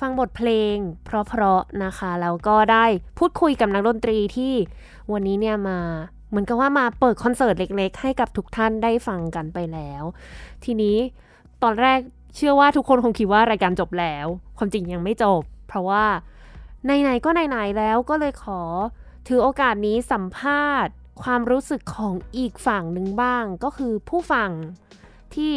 ฟังบทเพลง เพราะๆนะคะแล้วก็ได้พูดคุยกับนักดนตรีที่วันนี้เนี่ยมาเหมือนกับว่ามาเปิดคอนเสิร์ตเล็ก ๆ ให้กับทุกท่านได้ฟังกันไปแล้ว ทีนี้ตอนแรกเชื่อว่าทุกคนคงคิดว่ารายการจบแล้ว ความจริงยังไม่จบ เพราะว่าไหนๆก็ไหนๆแล้วก็เลยขอถือโอกาสนี้สัมภาษณ์ ความรู้สึกของอีกฝั่งหนึ่งบ้าง ก็คือผู้ฟังที่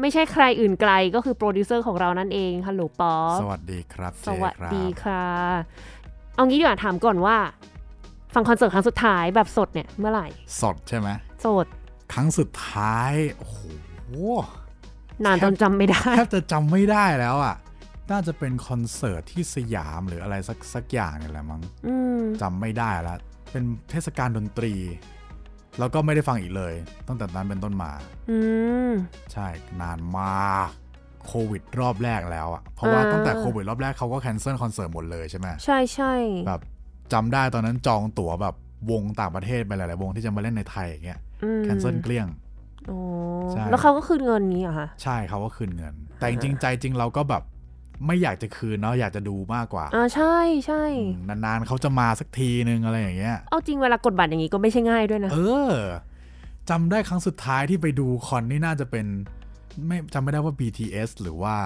ไม่ใช่ใครอื่นไกลก็คือโปรดิวเซอร์ของเรานั่นเองฮัลโหลป๊อป
สวัสดีครับ
สวัสดี
เจครับ
ค่ะ เอางี้ดีกว่าถามก่อนว่า ฟังคอนเสิร์ตครั้งสุดท้ายแบบสดเนี่ยเมื่อไหร่
สดใช่ไหม
สด
ครั้งสุดท้าย โอ้โห
นานจนจำไม่ได้
แทบจะจำไม่ได้แล้วอะ น่าจะเป็นคอนเสิร์ตที่สยามหรืออะไรสักสักอย่างเนี่ยแหละมั้ง
อืม
จำไม่ได้แล้วเป็นเทศกาลดนตรี แล้วก็ไม่ได้ฟังอีกเลย ตั้งแต่นั้นเป็นต้นมา
อืม
ใช่นานมากโควิดรอบแรกแล้วอะเพราะว่า
อ่า
ตั้งแต่โควิดรอบแรกเขาก็ cancel คอนเสิร์ตหมดเลยใช่ไหม
ใช่ใช่
แบบจำได้ตอนนั้นจองตั๋วแบบวงต่างประเทศไปหลาย ๆ วงที่จะมาเล่นในไทยอย่างเงี้ย
อืม
cancel เกลี้ยง
โอ้
ใช่
แล้วเขาก็คืนเงินนี้เหรอคะ
ใช่เขาก็คืนเงิน แต่จริงๆใจจริงเราก็แบบ ไม่อยากจะคืนเนาะอยากจะดูมากกว่า
อ่าใช่ใช่
อืมนานๆเขาจะมาสักทีนึงอะไรอย่างเงี้ย
เอาจริงเวลากดบัตรอย่างนี้ก็ไม่ใช่ง่ายด้วยนะ
เออจำได้ครั้งสุดท้ายที่ไปดูคอนนี่น่าจะเป็น ไม่จำไม่ได้ว่า BTS หรือว่า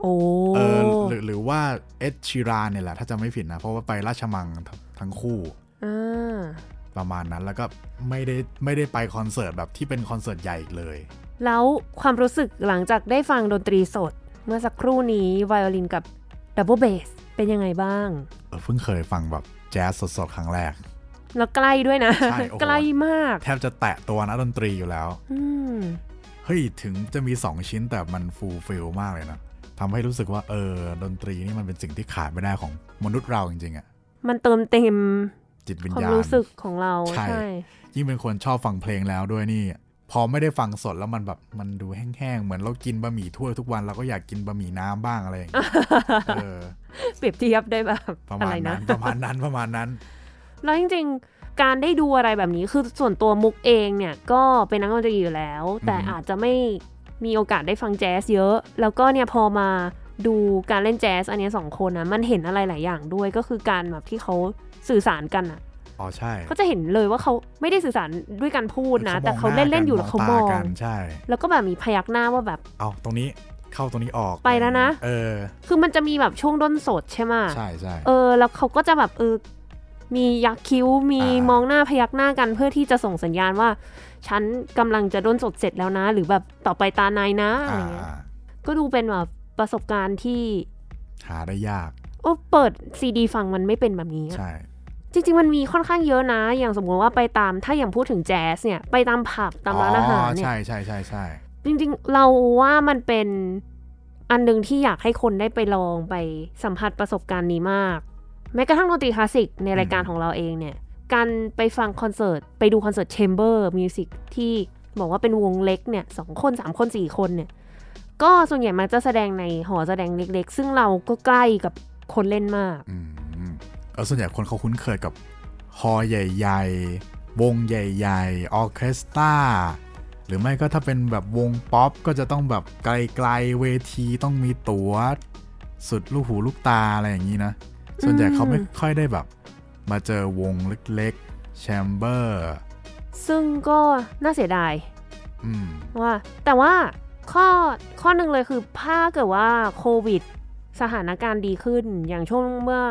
โอ้
เออหรือหรือว่าเอชชิรานเนี่ยแหละถ้าจำไม่ผิดนะ เพราะว่าไปราชมังทั้งทั้งคู่
อ่า
ประมาณนั้นแล้วก็ไม่ได้ไม่ได้ไปคอนเสิร์ตแบบที่เป็นคอนเสิร์ตใหญ่อีกเลย
แล้วความรู้สึกหลังจากได้ฟังดนตรีสด เมื่อสักครู่นี้ไวโอลินกับดับเบิลเบสเป็นยังไงบ้าง
เออเพิ่งเคยฟังแบบแจ๊สสดๆ ครั้งแรก
แล้วใกล้ด้วยนะ
ใช่โอ้โห
ใกล้มาก
แทบจะแตะตัวนักดนตรีอยู่แล้ว
อืม
เฮ้ย ถึงจะมี 2 ชิ้นแต่มัน fulfill มากเลยนะทำให้รู้สึกว่าเออดนตรีนี่มันเป็นสิ่งที่ขาดไม่ได้ของมนุษย์เราจริงๆอะ
มันเติมเต็ม
จิตวิญ
ความ
ญาณ
รู้สึกของเรา
ใช่ยิ่งเป็นคนชอบฟังเพลงแล้วด้วยนี่ พอไม่ได้ฟังสดแล้วมันแบบมันดูแห้งๆ เหมือนเรากินบะหมี่ถ้วยทุกวันเราก็อยากกินบะหมี่น้ำบ้างอะไรอย่างเงี้ยเออ
เปรียบเทียบได้แบบ
ประ
อะ
มา
ไร
ณ
นะ
นั้นประมาณนั้นประมาณนั้น
แล้วจริงๆ การได้ดูอะไรแบบนี้คือส่วนตัวมุกเองเนี่ย ก็เป็นนักดนตรีอยู่แล้ว แต่
อือฮึ
อาจจะไม่มีโอกาสได้ฟังแจ๊สเยอะ แล้วก็เนี่ยพอมาดูการเล่นแจ๊สอันเนี้ยสองคนนะมันเห็นอะไรหลายอย่างด้วยก็คือการแบบที่เขาสื่อสารกันอะ
อ๋อใช่
ก็จะเห็นเลยว่าเขาไม่ได้สื่อสารด้วยการพูดนะ แต่เขา
มงห
เล่นเล่นๆอยู่แล้วเขามอง
ตกันใช่
แล้วก็แบบมีพยักหน้าว่าแบบ
เอาตรงนี้เข้าตรงนี้ออก
ไปแล้วนะ
เออ
คือมันจะมีแบบช่วงด้นสดใช่ไหม
ใช่ใช่
เออ แล้วเขาก็จะแบบเออ มียักคิ้ว มี
อ่าม
มองหน้าพยักหน้ากันเพื่อที่จะส่งสัญญาณว่า ฉันกำลังจะด้นสดเสร็จแล้วนะ หรือแบบต่อไปตานายนะอะไร
อ่า
เงี้ย ก็ดูเป็นแบบประสบการณ์ที่
หาได้ยาก
โอ้เปิดซีดีฟังมันไม่เป็นแบบนี้อะ
ใช่
จริง ๆ มันมีค่อนข้างเยอะนะ อย่างสมมติว่าไปตามถ้าอย่างพูดถึงแจ๊สเนี่ยไปตามผับตามร้านอาหารเนี่ย
ใช่ใช่ใช่ใช่
จริง ๆ เราว่ามันเป็นอันหนึ่งที่อยากให้คนได้ไปลองไปสัมผัสประสบการณ์นี้มาก แม้กระทั่งดนตรีคลาสสิกในรายการของเราเองเนี่ย การไปฟังคอนเสิร์ต ไปดูคอนเสิร์ต chamber music ที่บอกว่าเป็นวงเล็กเนี่ยสองคนสามคนสี่คนเนี่ย ก็ส่วนใหญ่มันจะแสดงในหอแสดงเล็ก ๆ ซึ่งเราก็ใกล้กับคนเล่นมาก
อืม เออส่วนใหญ่คนเขาคุ้นเคยกับ hall ใหญ่ ๆ วงใหญ่ ๆ ออร์เคสตราหรือไม่ก็ถ้าเป็นแบบวงป๊อปก็จะต้องแบบไกลๆเวทีต้องมีตั๋ว สุดลูกหูลูกตาอะไรอย่างนี้นะ ส่วนใหญ่เขาไม่ค่อยได้แบบ มาเจอวงเล็กๆ chamber
ซึ่งก็น่าเสียดาย
อืม
ว่า แต่ว่าข้อข้อหนึ่งเลยคือถ้าเกิดว่าโควิด สถานการณ์ดีขึ้นอย่างช่วงเมื่อ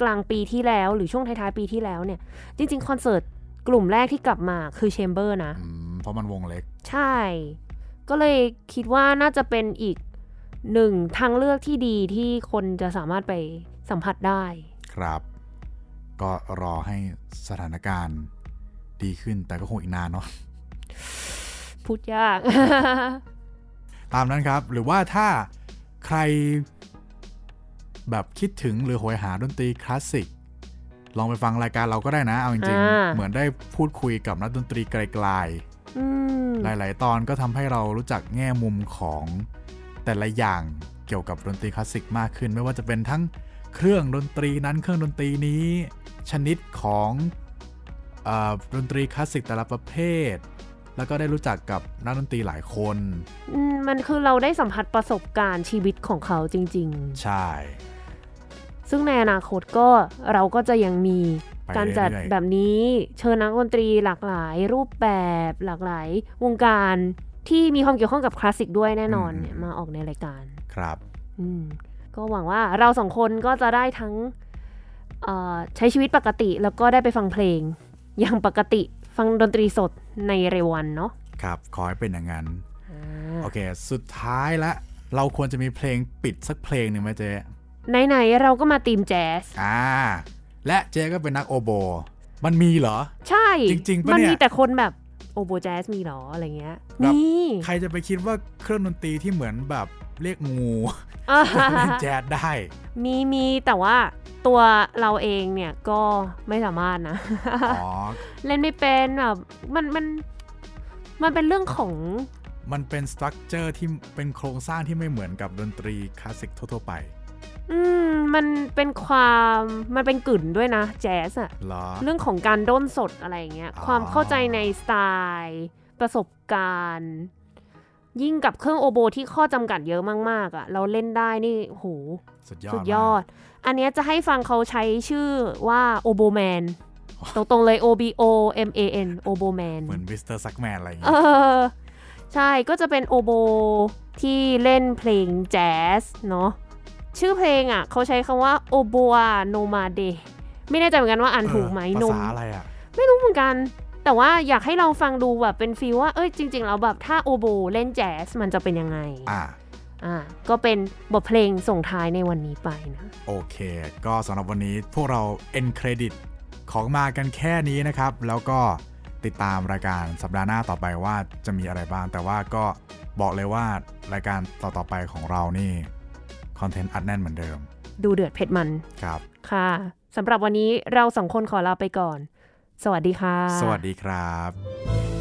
กลางปีที่แล้วหรือช่วงท้ายๆปีที่แล้วเนี่ย จริง ๆ คอนเสิร์ตกลุ่มแรกที่กลับมาคือแชมเบอร์นะ
อืมเพราะมันวงเล็ก
ใช่ ก็เลยคิดว่าน่าจะเป็นอีกหนึ่งทางเลือกที่ดีที่คนจะสามารถไปสัมผัสได้
ครับ ก็รอให้สถานการณ์ดีขึ้นแต่ก็คงอีกนานเนาะ
พูดยาก
ตามนั้นครับ หรือว่าถ้าใคร แบบคิดถึงหรือโหยหาดนตรีคลาสสิกลองไปฟังรายการเราก็ได้นะ เอาจริง
อ่า
ๆเหมือนได้พูดคุยกับนักดนตรีไกล
อืม
ๆหลายๆ ตอนก็ทำให้เรารู้จักแง่มุมของแต่ละอย่างเกี่ยวกับดนตรีคลาสสิกมากขึ้น ไม่ว่าจะเป็นทั้งเครื่องดนตรีนั้นเครื่องดนตรีนี้ ชนิดของเออดนตรีคลาสสิกแต่ละประเภทหแล้วก็ได้รู้จักกับนักดนตรีหลายคน
อืมมันคือเราได้สัมผัสประสบการณ์ชีวิตของเขาจริง
ใช่
ๆ ซึ่งในอนาคตก็เราก็จะยังมี
ไป
การจัด
เรื่อยๆ
แบบนี้เชิญนักดนตรีหลากหลายรูปแบบหลากหลายวงการที่มีความเกี่ยวข้องกับคลาสสิกด้วยแน่นอนเนี่ยมาออกในรายการ
ครับ
อืมก็หวังว่าเราสองคนก็จะได้ทั้งเอ่อใช้ชีวิตปกติแล้วก็ได้ไปฟังเพลง อย่างปกติฟังดนตรีสดในเร็ววันเนาะ
ครับ ขอให้เป็นอย่างนั้น
อ่า
โอเค สุดท้ายละ เราควรจะมีเพลงปิดสักเพลงหนึ่งไหมเจ๊
ไหนๆเราก็มาตีมแจ๊ส
อ่า และเจ๊ก็เป็นนักโอโบ มันมีเหรอ
ใช่
จริงๆปะ
มัน
เนี่ย
มีแต่คนแบบโอโบแจ๊สมีเหรออะไรเงี้ย
แบบ
นี่
ใครจะไปคิดว่าเครื่องดนตรีที่เหมือนแบบเรียกงู
อ่า
เล่นแจ๊สได้
มีมีแต่ว่าตัวเราเองเนี่ยก็ไม่สามารถนะ
อ๋อ
เล่นไม่เป็นแบบมันมันมันเป็นเรื่องของ
มันเป็นสตรัคเจอร์ที่เป็นโครงสร้างที่ไม่เหมือนกับดนตรีคลาสสิกทั่วๆไป
อืมมันเป็นความมันเป็นกึ๋นด้วยนะ แจ๊สอะ
เหรอ
เรื่องของการด้นสดอะไรอย่างเงี้ย
อ๋อ
ความเข้าใจในสไตล์ ประสบการณ์ ยิ่งกับเครื่องโอโบที่ข้อจำกัดเยอะมากๆอะเราเล่นได้นี่โห
สุดยอด
สุดยอด
มาก
อันเนี้ยจะให้ฟังเขาใช้ชื่อว่า Oboman ตรงๆเลย O B O M A N Oboman
เหมือน Mister Saxman อะไรอย่าง
เอ
เงี้ย
อใช่ก็จะเป็นโอโบที่เล่นเพลงแจ๊สเนาะ ชื่อเพลงอะเขาใช้คำว่าโอโบอาโนมาเดไม่แน่ใจเหมือนกันว่าอ่านถูกไหม
เออนภามษาอะไรอะ
ไม่รู้เหมือนกัน แต่ว่าอยากให้ลองฟังดูแบบเป็น feel ว่าเอ้ยจริงๆแล้วแบบถ้าโอโบเล่นแจ๊สมันจะเป็นยังไง
อ่า
อ่าก็เป็นบทเพลงส่งท้ายในวันนี้ไปนะ
โอเค ก็สำหรับวันนี้พวกเรา end creditของมากันแค่นี้นะครับ แล้วก็ติดตามรายการสัปดาห์หน้าต่อไปว่าจะมีอะไรบ้าง แต่ว่าก็บอกเลยว่ารายการต่อๆไปของเรานี่ คอนเทนต์อัดแน่นเหมือนเดิม
ดูเดือดเผ็ดมัน
ครับ
ค่ะสำหรับวันนี้เราสองคนขอลาไปก่อน สวัสดีค่ะ
สวัสดีครับ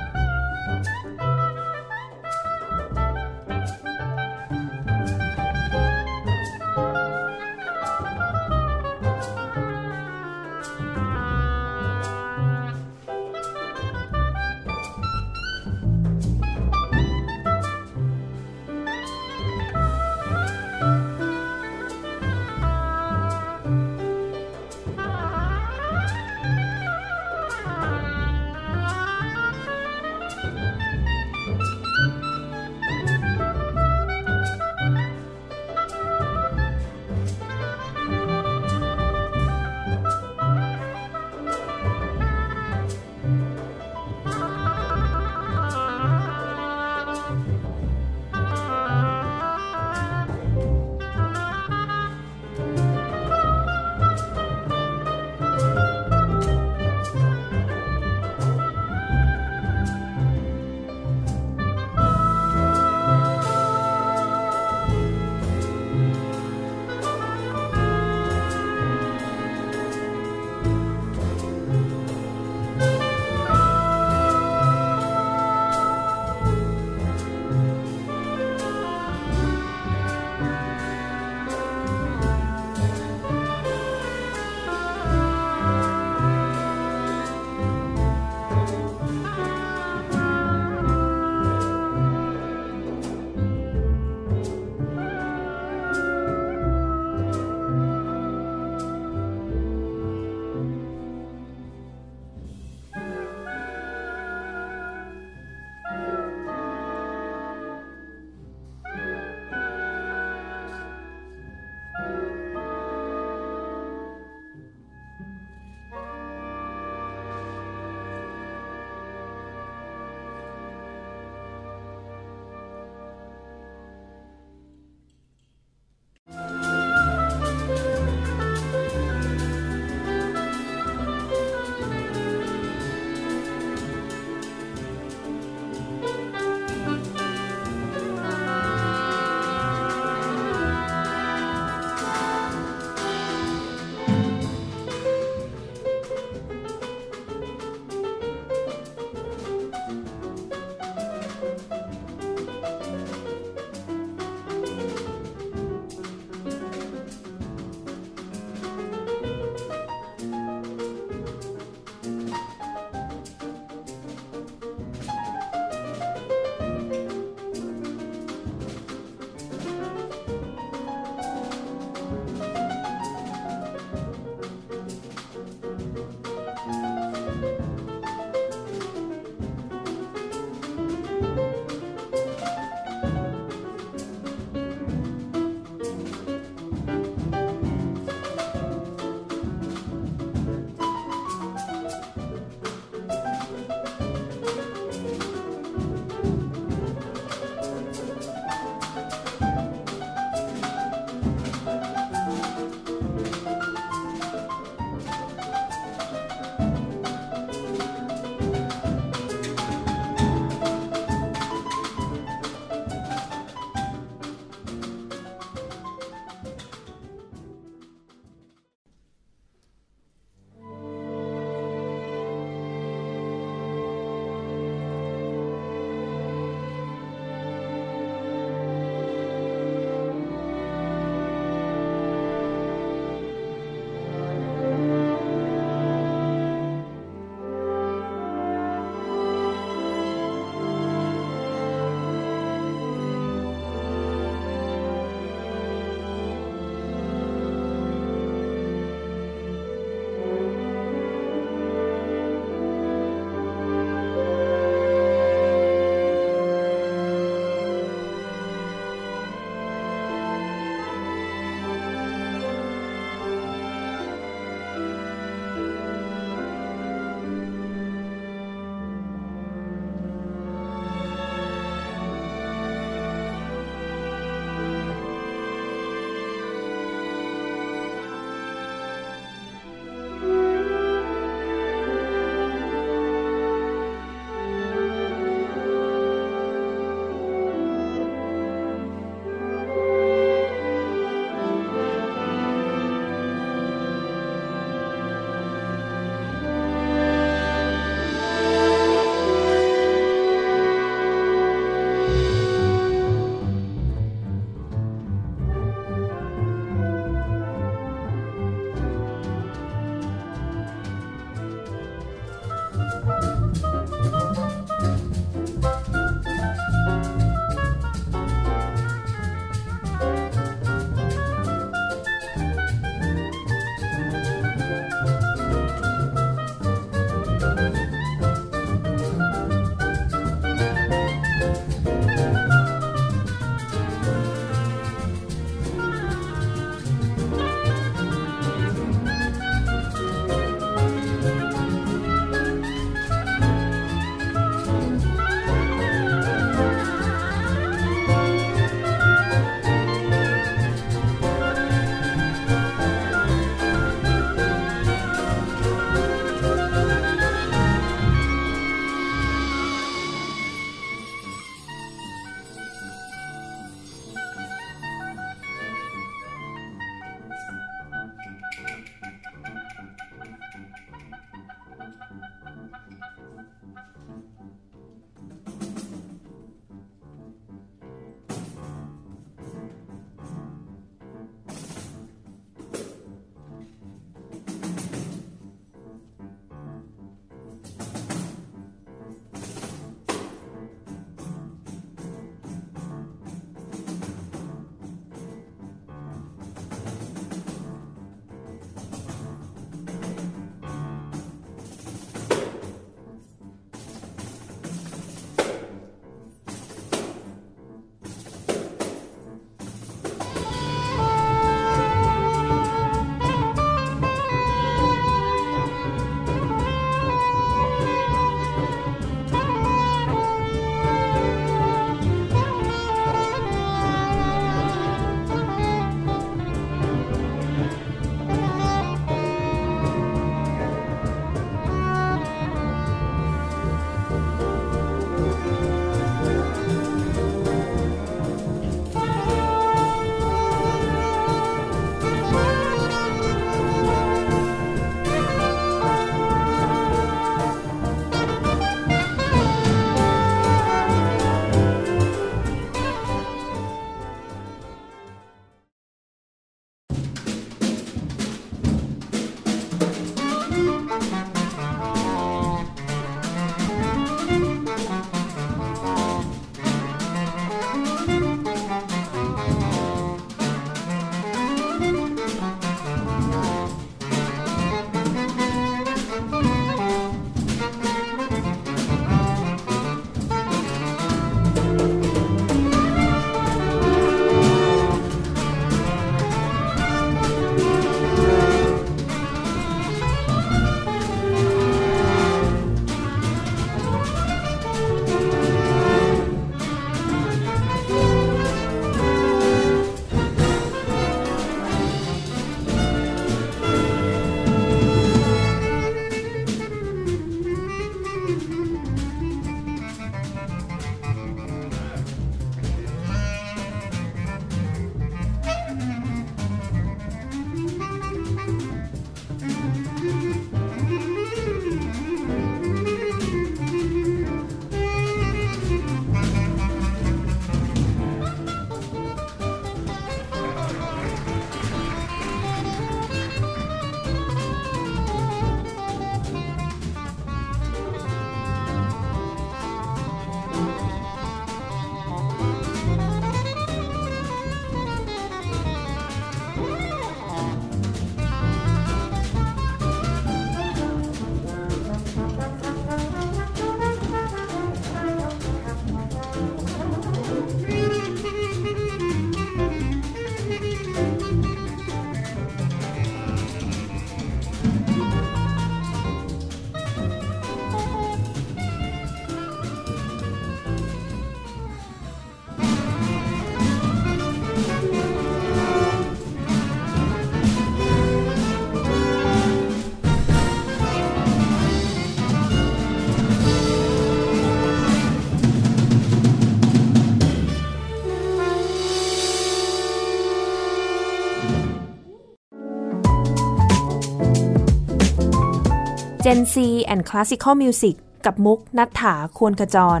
Gen C and Classical Music กับมุกนัฐถาควรขจร